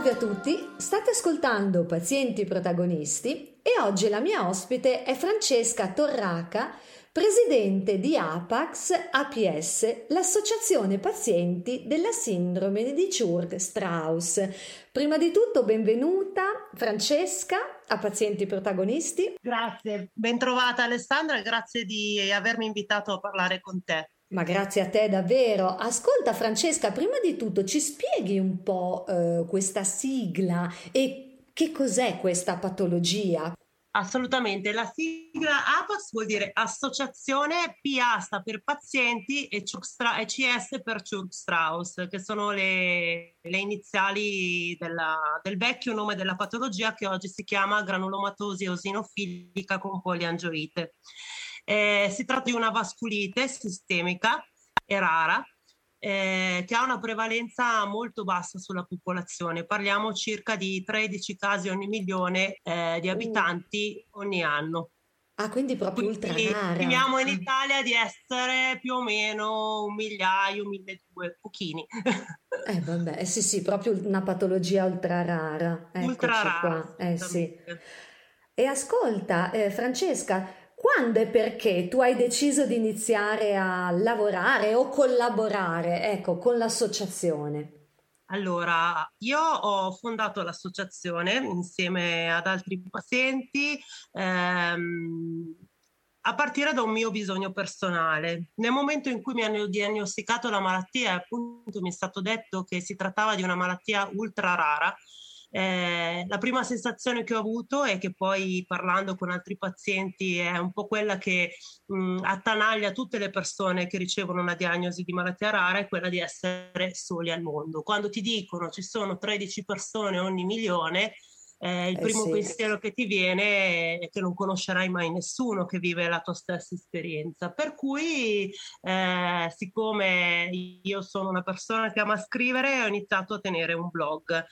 Salve a tutti, state ascoltando Pazienti Protagonisti e oggi la mia ospite è Francesca Torraca, presidente di APAX APS, l'associazione pazienti della sindrome di Churg-Strauss. Prima di tutto benvenuta Francesca a Pazienti Protagonisti. Grazie, ben trovata Alessandra, grazie di avermi invitato a parlare con te. Ma grazie a te davvero. Ascolta Francesca, prima di tutto ci spieghi un po' eh, questa sigla e che cos'è questa patologia? Assolutamente, la sigla APAS vuol dire Associazione PA sta per pazienti e CS per Church Strauss, che sono le, le iniziali della, del vecchio nome della patologia che oggi si chiama granulomatosi eosinofilica con poliangioite. Eh, si tratta di una vasculite sistemica e rara eh, che ha una prevalenza molto bassa sulla popolazione. Parliamo circa di 13 casi ogni milione eh, di uh. abitanti uh. ogni anno. Ah, quindi proprio ultra rara. Stimiamo in Italia di essere più o meno un migliaio, mille due, pochini. eh vabbè, eh, sì sì, proprio una patologia ultra rara. Eccoci ultra rara. Eh sì. E ascolta, eh, Francesca, quando e perché tu hai deciso di iniziare a lavorare o collaborare, ecco, con l'associazione? Allora, io ho fondato l'associazione insieme ad altri pazienti ehm, a partire da un mio bisogno personale. Nel momento in cui mi hanno diagnosticato la malattia, appunto mi è stato detto che si trattava di una malattia ultra rara, eh, la prima sensazione che ho avuto è che poi parlando con altri pazienti è un po' quella che mh, attanaglia tutte le persone che ricevono una diagnosi di malattia rara, è quella di essere soli al mondo. Quando ti dicono ci sono 13 persone ogni milione, eh, il eh primo sì. pensiero che ti viene è che non conoscerai mai nessuno che vive la tua stessa esperienza. Per cui, eh, siccome io sono una persona che ama scrivere, ho iniziato a tenere un blog.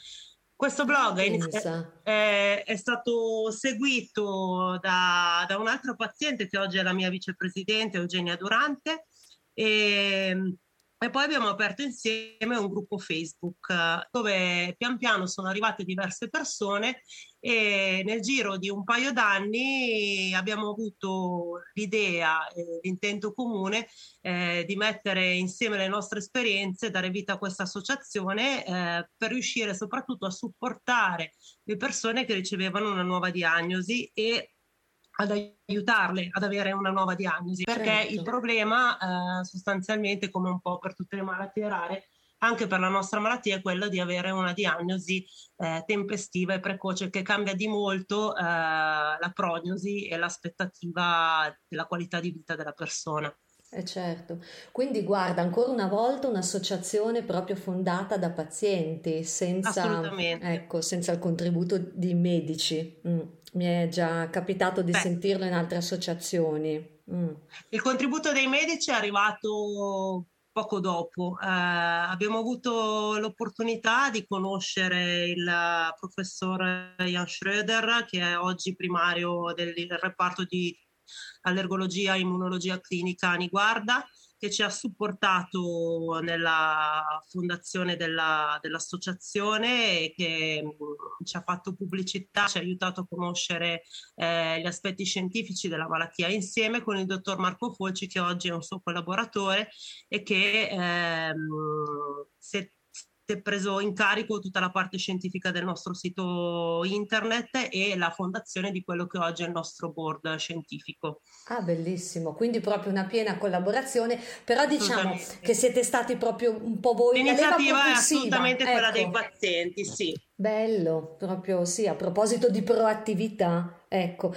Questo blog è, è, è, stato seguito da, da, un altro paziente che oggi è la mia vicepresidente Eugenia Durante e, e poi abbiamo aperto insieme un gruppo Facebook dove pian piano sono arrivate diverse persone e nel giro di un paio d'anni abbiamo avuto l'idea, l'intento comune eh, di mettere insieme le nostre esperienze, dare vita a questa associazione eh, per riuscire soprattutto a supportare le persone che ricevevano una nuova diagnosi e ad aiutarle ad avere una nuova diagnosi, perché certo. il problema eh, sostanzialmente, come un po' per tutte le malattie rare, anche per la nostra malattia è quello di avere una diagnosi eh, tempestiva e precoce che cambia di molto eh, la prognosi e l'aspettativa della qualità di vita della persona. Eh certo, quindi guarda ancora una volta un'associazione proprio fondata da pazienti senza, ecco, senza il contributo di medici. Mm. Mi è già capitato di Beh. sentirlo in altre associazioni. Mm. Il contributo dei medici è arrivato poco dopo. Eh, abbiamo avuto l'opportunità di conoscere il professor Jan Schröder, che è oggi primario del reparto di allergologia e immunologia clinica Niguarda, che ci ha supportato nella fondazione della, dell'associazione e che ci ha fatto pubblicità, ci ha aiutato a conoscere eh, gli aspetti scientifici della malattia insieme con il dottor Marco Folci che oggi è un suo collaboratore e che ehm, è preso in carico tutta la parte scientifica del nostro sito internet e la fondazione di quello che oggi è il nostro board scientifico. Ah, bellissimo, quindi proprio una piena collaborazione, però diciamo che siete stati proprio un po' voi. L'iniziativa è assolutamente ecco. quella dei ecco. pazienti, sì. Bello, proprio sì, a proposito di proattività, ecco.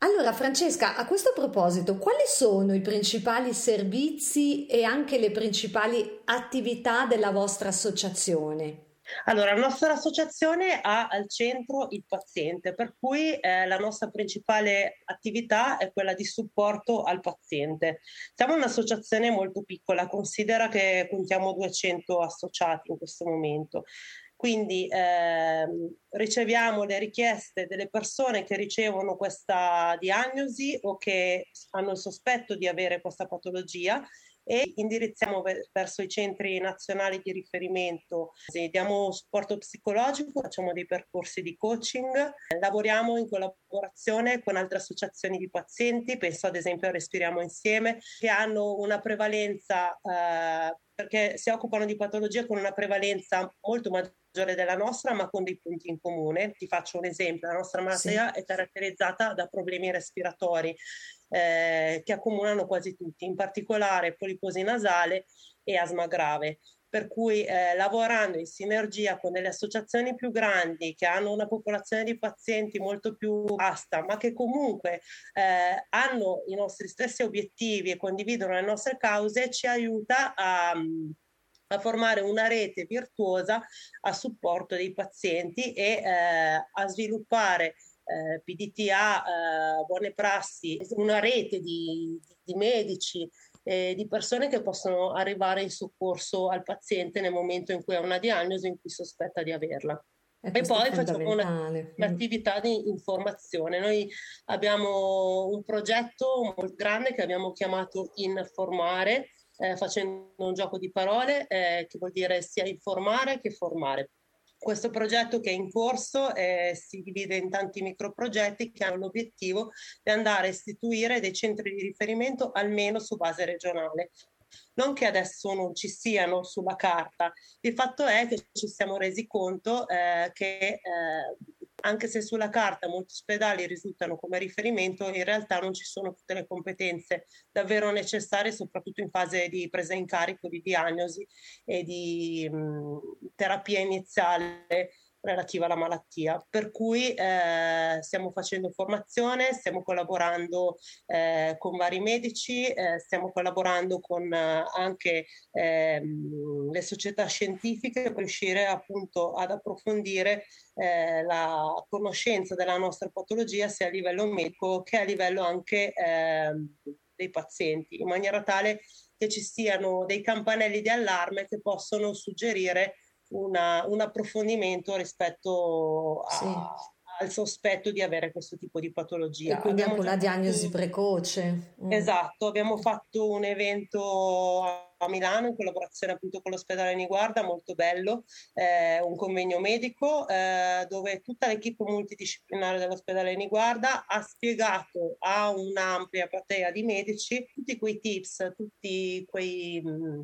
Allora Francesca, a questo proposito, quali sono i principali servizi e anche le principali attività della vostra associazione? Allora, la nostra associazione ha al centro il paziente, per cui eh, la nostra principale attività è quella di supporto al paziente. Siamo un'associazione molto piccola, considera che contiamo 200 associati in questo momento. Quindi ehm, riceviamo le richieste delle persone che ricevono questa diagnosi o che hanno il sospetto di avere questa patologia e indirizziamo verso i centri nazionali di riferimento. Diamo supporto psicologico, facciamo dei percorsi di coaching, lavoriamo in collaborazione con altre associazioni di pazienti, penso ad esempio a Respiriamo Insieme, che hanno una prevalenza eh, perché si occupano di patologie con una prevalenza molto maggiore della nostra, ma con dei punti in comune. Ti faccio un esempio, la nostra malattia sì. è caratterizzata da problemi respiratori eh, che accomunano quasi tutti, in particolare poliposi nasale e asma grave. Per cui eh, lavorando in sinergia con delle associazioni più grandi che hanno una popolazione di pazienti molto più vasta, ma che comunque eh, hanno i nostri stessi obiettivi e condividono le nostre cause, ci aiuta a, a formare una rete virtuosa a supporto dei pazienti e eh, a sviluppare eh, PDTA, eh, buone prassi, una rete di, di medici, eh, di persone che possono arrivare in soccorso al paziente nel momento in cui ha una diagnosi in cui sospetta di averla. E, e poi facciamo un'attività di informazione. Noi abbiamo un progetto molto grande che abbiamo chiamato Informare, eh, facendo un gioco di parole eh, che vuol dire sia informare che formare. Questo progetto che è in corso eh, si divide in tanti microprogetti che hanno l'obiettivo di andare a istituire dei centri di riferimento almeno su base regionale. Non che adesso non ci siano sulla carta, il fatto è che ci siamo resi conto eh, che eh, anche se sulla carta molti ospedali risultano come riferimento, in realtà non ci sono tutte le competenze davvero necessarie, soprattutto in fase di presa in carico, di diagnosi e di mh, terapia iniziale relativa alla malattia. Per cui eh, stiamo facendo formazione, stiamo collaborando eh, con vari medici, eh, stiamo collaborando con eh, anche ehm, le società scientifiche per riuscire appunto ad approfondire eh, la conoscenza della nostra patologia sia a livello medico che a livello anche ehm, dei pazienti, in maniera tale che ci siano dei campanelli di allarme che possono suggerire una, un approfondimento rispetto a, sì. al sospetto di avere questo tipo di patologia. E quindi abbiamo anche una diagnosi precoce. Mm. Esatto, abbiamo fatto un evento a Milano in collaborazione appunto con l'ospedale Niguarda, molto bello, eh, un convegno medico eh, dove tutta l'equipe multidisciplinare dell'ospedale Niguarda ha spiegato a un'ampia platea di medici tutti quei tips, tutti quei... Mh, mm,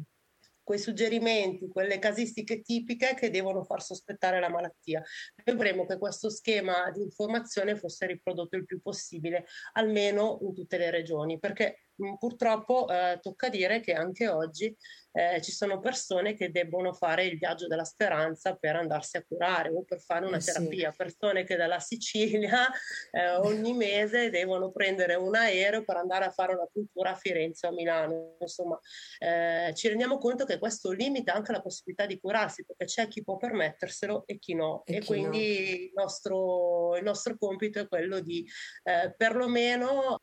quei suggerimenti, quelle casistiche tipiche che devono far sospettare la malattia. Noi vorremmo che questo schema di informazione fosse riprodotto il più possibile, almeno in tutte le regioni, perché purtroppo eh, tocca dire che anche oggi eh, ci sono persone che debbono fare il viaggio della speranza per andarsi a curare o per fare una eh terapia, sì. persone che dalla Sicilia eh, ogni mese devono prendere un aereo per andare a fare una cultura a Firenze o a Milano. Insomma, eh, ci rendiamo conto che questo limita anche la possibilità di curarsi perché c'è chi può permetterselo e chi no. E, e chi quindi no. Il, nostro, il nostro compito è quello di eh, perlomeno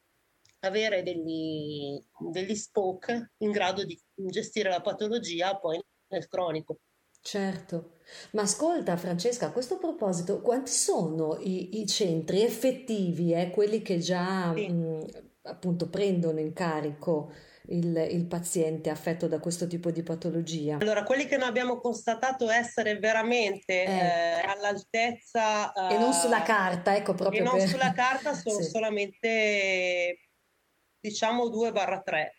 avere degli, degli spoke in grado di gestire la patologia poi nel cronico. Certo, ma ascolta Francesca, a questo proposito, quanti sono i, i centri effettivi, eh, quelli che già sì. mh, appunto prendono in carico il, il, paziente affetto da questo tipo di patologia? Allora, quelli che noi abbiamo constatato essere veramente eh. Eh, all'altezza... e non sulla eh, carta, ecco proprio. E non per... sulla carta sono sì. solamente diciamo 2-3.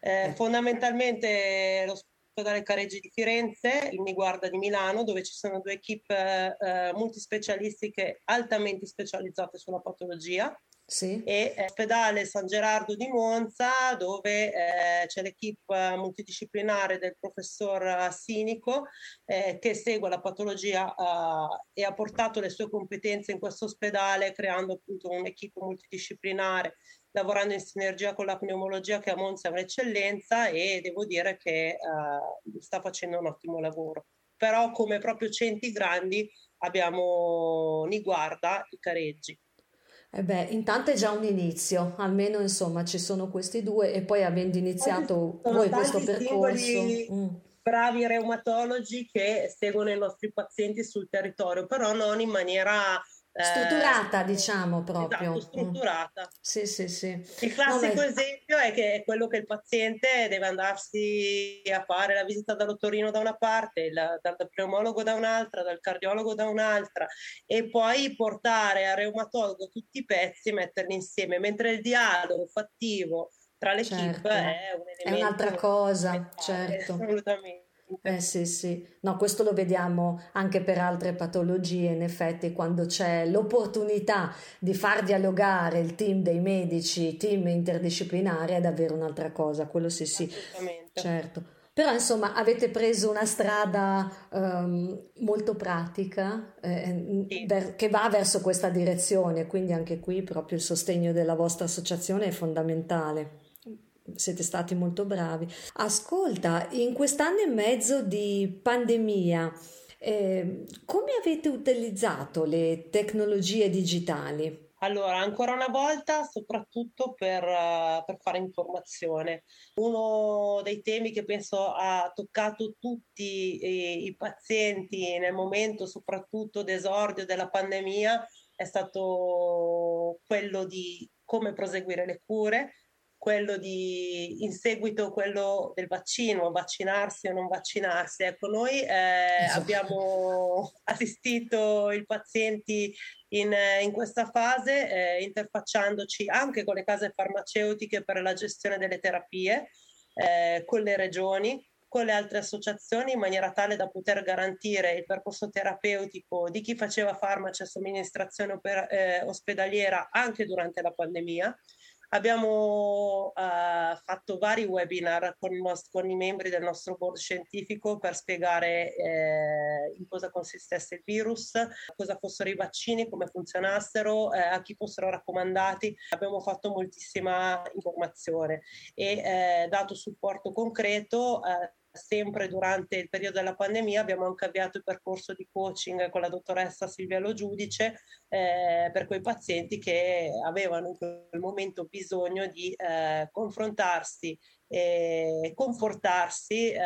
Eh, fondamentalmente l'ospedale Careggi di Firenze, il Niguarda di Milano, dove ci sono due equip eh, multispecialistiche altamente specializzate sulla patologia. Sì. E l'ospedale San Gerardo di Monza, dove eh, c'è l'equipe multidisciplinare del professor Sinico eh, che segue la patologia eh, e ha portato le sue competenze in questo ospedale, creando appunto un'equipe multidisciplinare lavorando in sinergia con la pneumologia che a Monza è un'eccellenza e devo dire che uh, sta facendo un ottimo lavoro. Però come proprio centri grandi abbiamo Niguarda e Careggi. Eh beh, intanto è già un inizio, almeno insomma ci sono questi due e poi avendo iniziato voi questo percorso... Mm. Bravi reumatologi che seguono i nostri pazienti sul territorio, però non in maniera strutturata, eh, diciamo proprio. Esatto, strutturata. Mm. Sì, sì, sì. Il classico no, esempio è che è quello che il paziente deve andarsi a fare la visita dall'ottorino da una parte, il, dal pneumologo da un'altra, dal cardiologo da un'altra e poi portare al reumatologo tutti i pezzi e metterli insieme, mentre il dialogo fattivo tra le certo. è un elemento è un'altra cosa, certo. Assolutamente. Eh sì, sì, no, questo lo vediamo anche per altre patologie, in effetti, quando c'è l'opportunità di far dialogare il team dei medici, team interdisciplinari, è davvero un'altra cosa, quello sì, sì, certo. Però insomma avete preso una strada um, molto pratica eh, sì. ver- che va verso questa direzione, quindi anche qui proprio il sostegno della vostra associazione è fondamentale siete stati molto bravi. Ascolta, in quest'anno e mezzo di pandemia, eh, come avete utilizzato le tecnologie digitali? Allora, ancora una volta, soprattutto per, uh, per, fare informazione. Uno dei temi che penso ha toccato tutti i, i pazienti nel momento soprattutto d'esordio della pandemia è stato quello di come proseguire le cure, quello di in seguito quello del vaccino, vaccinarsi o non vaccinarsi. Ecco, noi eh, esatto. abbiamo assistito i pazienti in, in questa fase, eh, interfacciandoci anche con le case farmaceutiche per la gestione delle terapie, eh, con le regioni, con le altre associazioni in maniera tale da poter garantire il percorso terapeutico di chi faceva farmaci a somministrazione eh, ospedaliera anche durante la pandemia Abbiamo uh, fatto vari webinar con, nost- con, i membri del nostro board scientifico per spiegare eh, in cosa consistesse il virus, cosa fossero i vaccini, come funzionassero, eh, a chi fossero raccomandati. Abbiamo fatto moltissima informazione e eh, dato supporto concreto eh, sempre durante il periodo della pandemia abbiamo anche avviato il percorso di coaching con la dottoressa Silvia Lo Giudice eh, per quei pazienti che avevano in quel momento bisogno di eh, confrontarsi e confortarsi eh,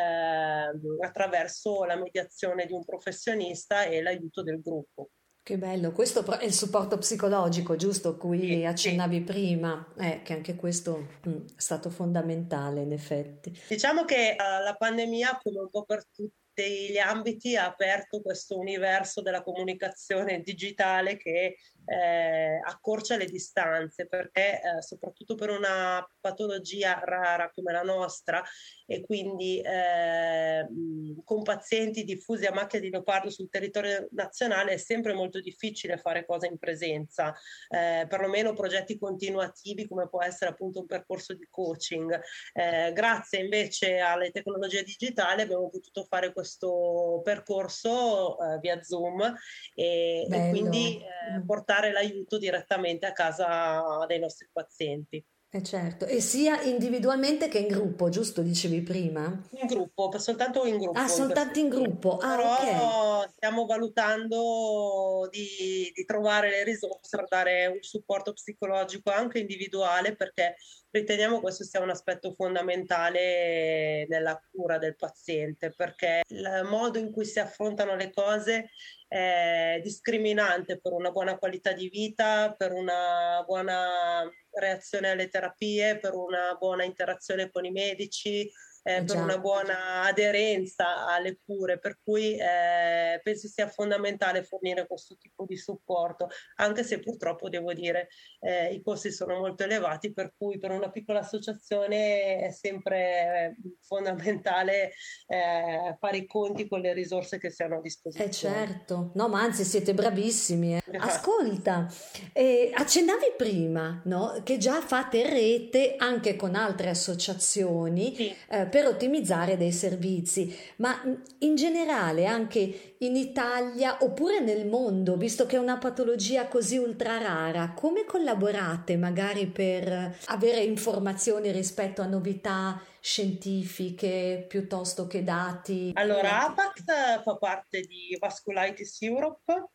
attraverso la mediazione di un professionista e l'aiuto del gruppo. Che bello, questo è il supporto psicologico, giusto, cui accennavi prima, eh, che anche questo mh, mm, è stato fondamentale in effetti. Diciamo che uh, la pandemia, come un po' per tutti gli ambiti, ha aperto questo universo della comunicazione digitale che eh, accorcia le distanze perché eh, soprattutto per una patologia rara come la nostra e quindi eh, con pazienti diffusi a macchia di leopardo sul territorio nazionale è sempre molto difficile fare cose in presenza, eh, perlomeno progetti continuativi come può essere appunto un percorso di coaching. Eh, grazie invece alle tecnologie digitali abbiamo potuto fare questo percorso eh, via Zoom e, e quindi portare portare l'aiuto direttamente a casa dei nostri pazienti. Eh certo, e sia individualmente che in gruppo, giusto dicevi prima? In gruppo, soltanto in gruppo. Ah, soltanto in gruppo. Ah, Però okay. stiamo valutando di, di, trovare le risorse per dare un supporto psicologico anche individuale perché riteniamo questo sia un aspetto fondamentale nella cura del paziente perché il modo in cui si affrontano le cose è discriminante per una buona qualità di vita, per una buona reazione alle terapie, per una buona interazione con i medici, eh, per una buona aderenza alle cure, per cui eh, penso sia fondamentale fornire questo tipo di supporto, anche se purtroppo devo dire eh, i costi sono molto elevati, per cui per una piccola associazione è sempre fondamentale eh, fare i conti con le risorse che si hanno a disposizione. Eh certo, no ma anzi siete bravissimi. Eh. Ascolta, eh, accennavi prima no, che già fate rete anche con altre associazioni sì. eh, per ottimizzare dei servizi, ma in generale anche in Italia oppure nel mondo, visto che è una patologia così ultra rara, come collaborate magari per avere informazioni rispetto a novità scientifiche piuttosto che dati? Allora, APAX fa parte di Vasculitis Europe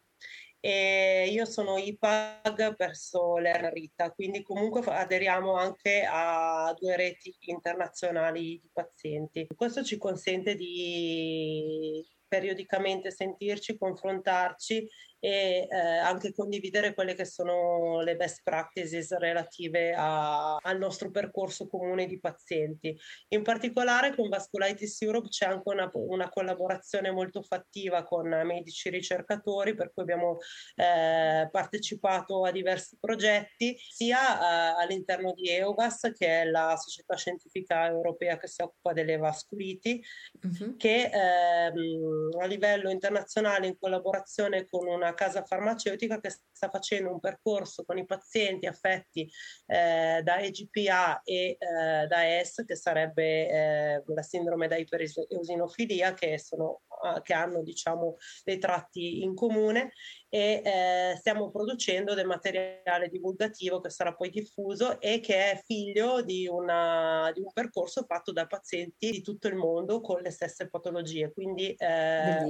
e io sono IPAG verso l'ERNRITA, quindi comunque aderiamo anche a due reti internazionali di pazienti. Questo ci consente di periodicamente sentirci, confrontarci e eh, anche condividere quelle che sono le best practices relative a, al nostro percorso comune di pazienti. In particolare con Vasculitis Europe c'è anche una, una collaborazione molto fattiva con medici ricercatori per cui abbiamo eh, partecipato a diversi progetti sia eh, all'interno di EUVAS che è la società scientifica europea che si occupa delle vasculiti uh-huh. che ehm, a livello internazionale in collaborazione con una una casa farmaceutica che sta facendo un percorso con i pazienti affetti eh, da EGPA e eh, da ES, che sarebbe eh, la sindrome da ipereosinofilia, che, sono, ah, che hanno diciamo, dei tratti in comune e eh, stiamo producendo del materiale divulgativo che sarà poi diffuso e che è figlio di, una, di un percorso fatto da pazienti di tutto il mondo con le stesse patologie. Quindi eh,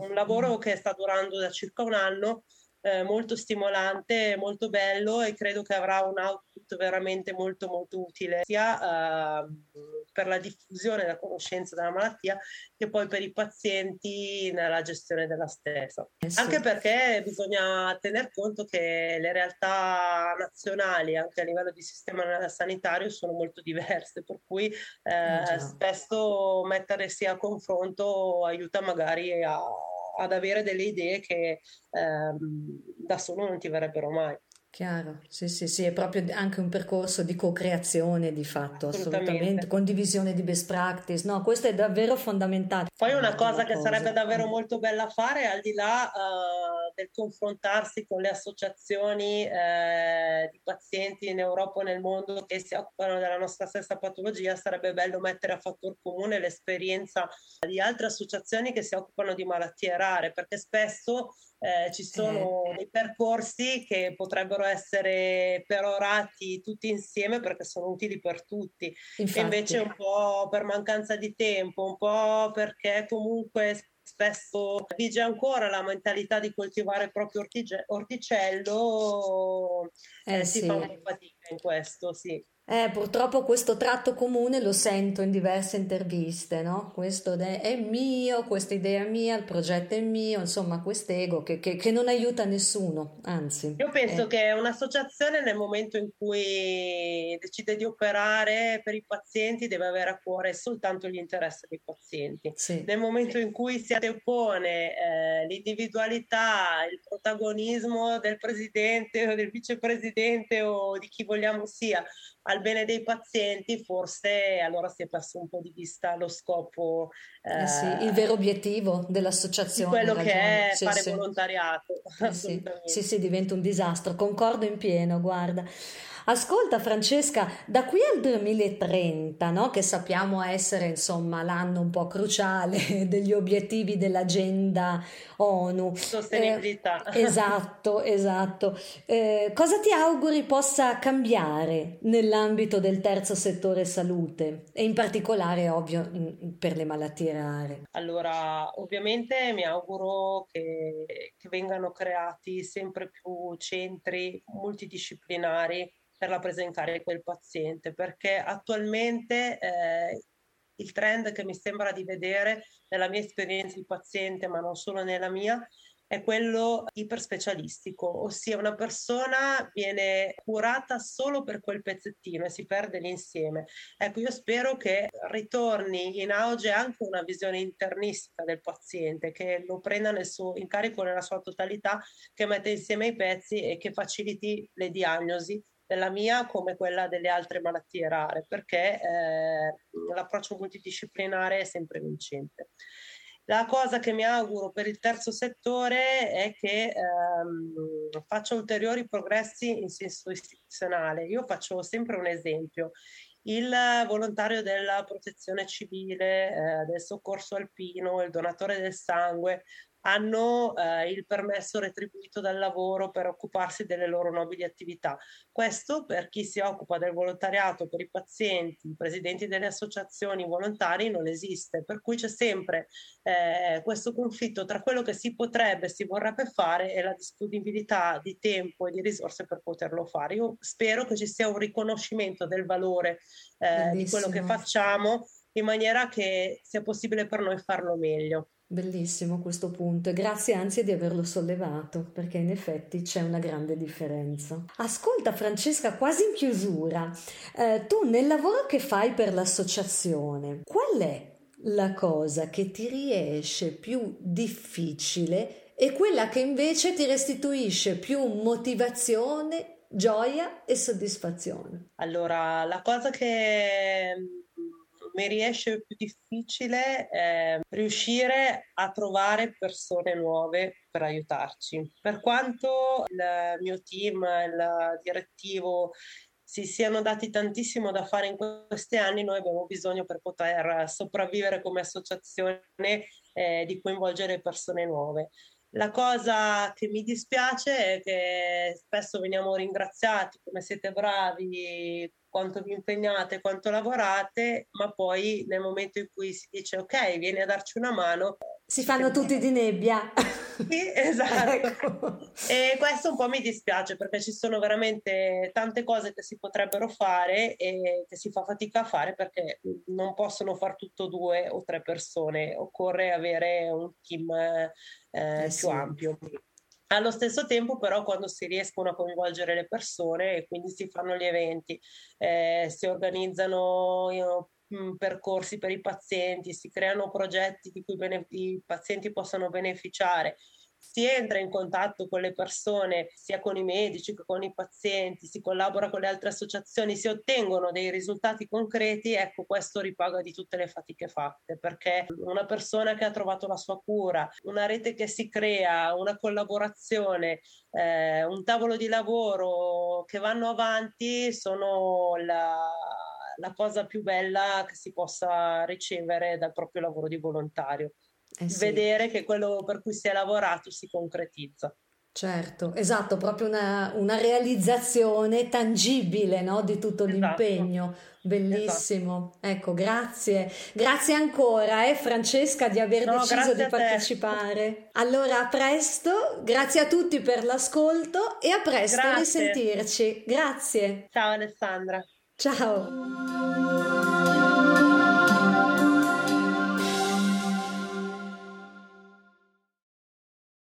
un lavoro che sta durando da circa un anno eh, molto stimolante, molto bello e credo che avrà un output veramente molto molto utile sia eh, per la diffusione della conoscenza della malattia che poi per i pazienti nella gestione della stessa. Eh sì. Anche perché bisogna tener conto che le realtà nazionali anche a livello di sistema sanitario sono molto diverse, per cui eh, eh spesso mettersi a confronto aiuta magari a ad avere delle idee che ehm, da solo non ti verrebbero mai. Chiaro, sì, sì, sì, è proprio anche un percorso di co-creazione di fatto, assolutamente, assolutamente. condivisione di best practice, no, questo è davvero fondamentale. Poi una cosa che cosa. sarebbe davvero molto bella fare, al di là uh, del confrontarsi con le associazioni uh, di pazienti in Europa o nel mondo che si occupano della nostra stessa patologia, sarebbe bello mettere a fattor comune l'esperienza di altre associazioni che si occupano di malattie rare, perché spesso eh, ci sono eh. dei percorsi che potrebbero essere perorati tutti insieme perché sono utili per tutti. Infatti. E invece un po' per mancanza di tempo, un po' perché comunque spesso vige ancora la mentalità di coltivare il proprio orticello, eh, eh, si sì. fa un po' fatica in questo, sì. Eh, purtroppo questo tratto comune lo sento in diverse interviste, no? Questo è mio, questa idea è mia, il progetto è mio, insomma, quest'ego che, che, che non aiuta nessuno, anzi. Io penso eh. che un'associazione nel momento in cui decide di operare per i pazienti deve avere a cuore soltanto gli interessi dei pazienti. Sì. Nel momento in cui si antepone eh, l'individualità, il protagonismo del presidente o del vicepresidente o di chi vogliamo sia, al bene dei pazienti, forse allora si è perso un po' di vista lo scopo. Eh, eh sì, il vero obiettivo dell'associazione. quello che è sì, fare sì. volontariato. Eh sì. sì, sì, diventa un disastro, concordo in pieno, guarda. Ascolta Francesca, da qui al 2030, no? che sappiamo essere insomma l'anno un po' cruciale degli obiettivi dell'agenda ONU. Sostenibilità. Eh, esatto, esatto. Eh, cosa ti auguri possa cambiare nell'ambito del terzo settore salute e in particolare, ovvio, per le malattie rare? Allora, ovviamente mi auguro che, che vengano creati sempre più centri multidisciplinari per la presa in carico del paziente, perché attualmente eh, il trend che mi sembra di vedere nella mia esperienza di paziente, ma non solo nella mia, è quello iperspecialistico, ossia una persona viene curata solo per quel pezzettino e si perde l'insieme. Ecco, io spero che ritorni in auge anche una visione internistica del paziente, che lo prenda nel suo incarico nella sua totalità, che mette insieme i pezzi e che faciliti le diagnosi della mia come quella delle altre malattie rare, perché eh, l'approccio multidisciplinare è sempre vincente. La cosa che mi auguro per il terzo settore è che ehm, faccia ulteriori progressi in senso istituzionale. Io faccio sempre un esempio. Il volontario della protezione civile, eh, del soccorso alpino, il donatore del sangue hanno eh, il permesso retribuito dal lavoro per occuparsi delle loro nobili attività. Questo per chi si occupa del volontariato, per i pazienti, i presidenti delle associazioni volontari non esiste, per cui c'è sempre eh, questo conflitto tra quello che si potrebbe, si vorrebbe fare e la disponibilità di tempo e di risorse per poterlo fare. Io spero che ci sia un riconoscimento del valore eh, di quello che facciamo in maniera che sia possibile per noi farlo meglio. Bellissimo questo punto e grazie anzi di averlo sollevato perché in effetti c'è una grande differenza. Ascolta Francesca, quasi in chiusura, eh, tu nel lavoro che fai per l'associazione, qual è la cosa che ti riesce più difficile e quella che invece ti restituisce più motivazione, gioia e soddisfazione? Allora, la cosa che mi riesce più difficile eh, riuscire a trovare persone nuove per aiutarci. Per quanto il mio team, il direttivo si siano dati tantissimo da fare in questi anni, noi abbiamo bisogno per poter sopravvivere come associazione eh, di coinvolgere persone nuove. La cosa che mi dispiace è che spesso veniamo ringraziati come siete bravi, quanto vi impegnate, quanto lavorate, ma poi nel momento in cui si dice ok, vieni a darci una mano. Si fanno tutti di nebbia. Sì, esatto. ecco. E questo un po' mi dispiace perché ci sono veramente tante cose che si potrebbero fare e che si fa fatica a fare perché non possono far tutto due o tre persone, occorre avere un team eh, eh, più sì. ampio. Allo stesso tempo, però, quando si riescono a coinvolgere le persone e quindi si fanno gli eventi, eh, si organizzano you percorsi per i pazienti, si creano progetti di cui bene- i pazienti possano beneficiare si entra in contatto con le persone, sia con i medici che con i pazienti, si collabora con le altre associazioni, si ottengono dei risultati concreti, ecco questo ripaga di tutte le fatiche fatte, perché una persona che ha trovato la sua cura, una rete che si crea, una collaborazione, eh, un tavolo di lavoro che vanno avanti sono la, la cosa più bella che si possa ricevere dal proprio lavoro di volontario eh sì. vedere che quello per cui si è lavorato si concretizza. Certo, esatto, proprio una, una realizzazione tangibile no? di tutto esatto. l'impegno. Bellissimo. Esatto. Ecco, grazie. Grazie ancora, eh, Francesca, di aver no, deciso di partecipare. Allora, a presto, grazie a tutti per l'ascolto e a presto grazie. a risentirci. Grazie. Ciao Alessandra. Ciao.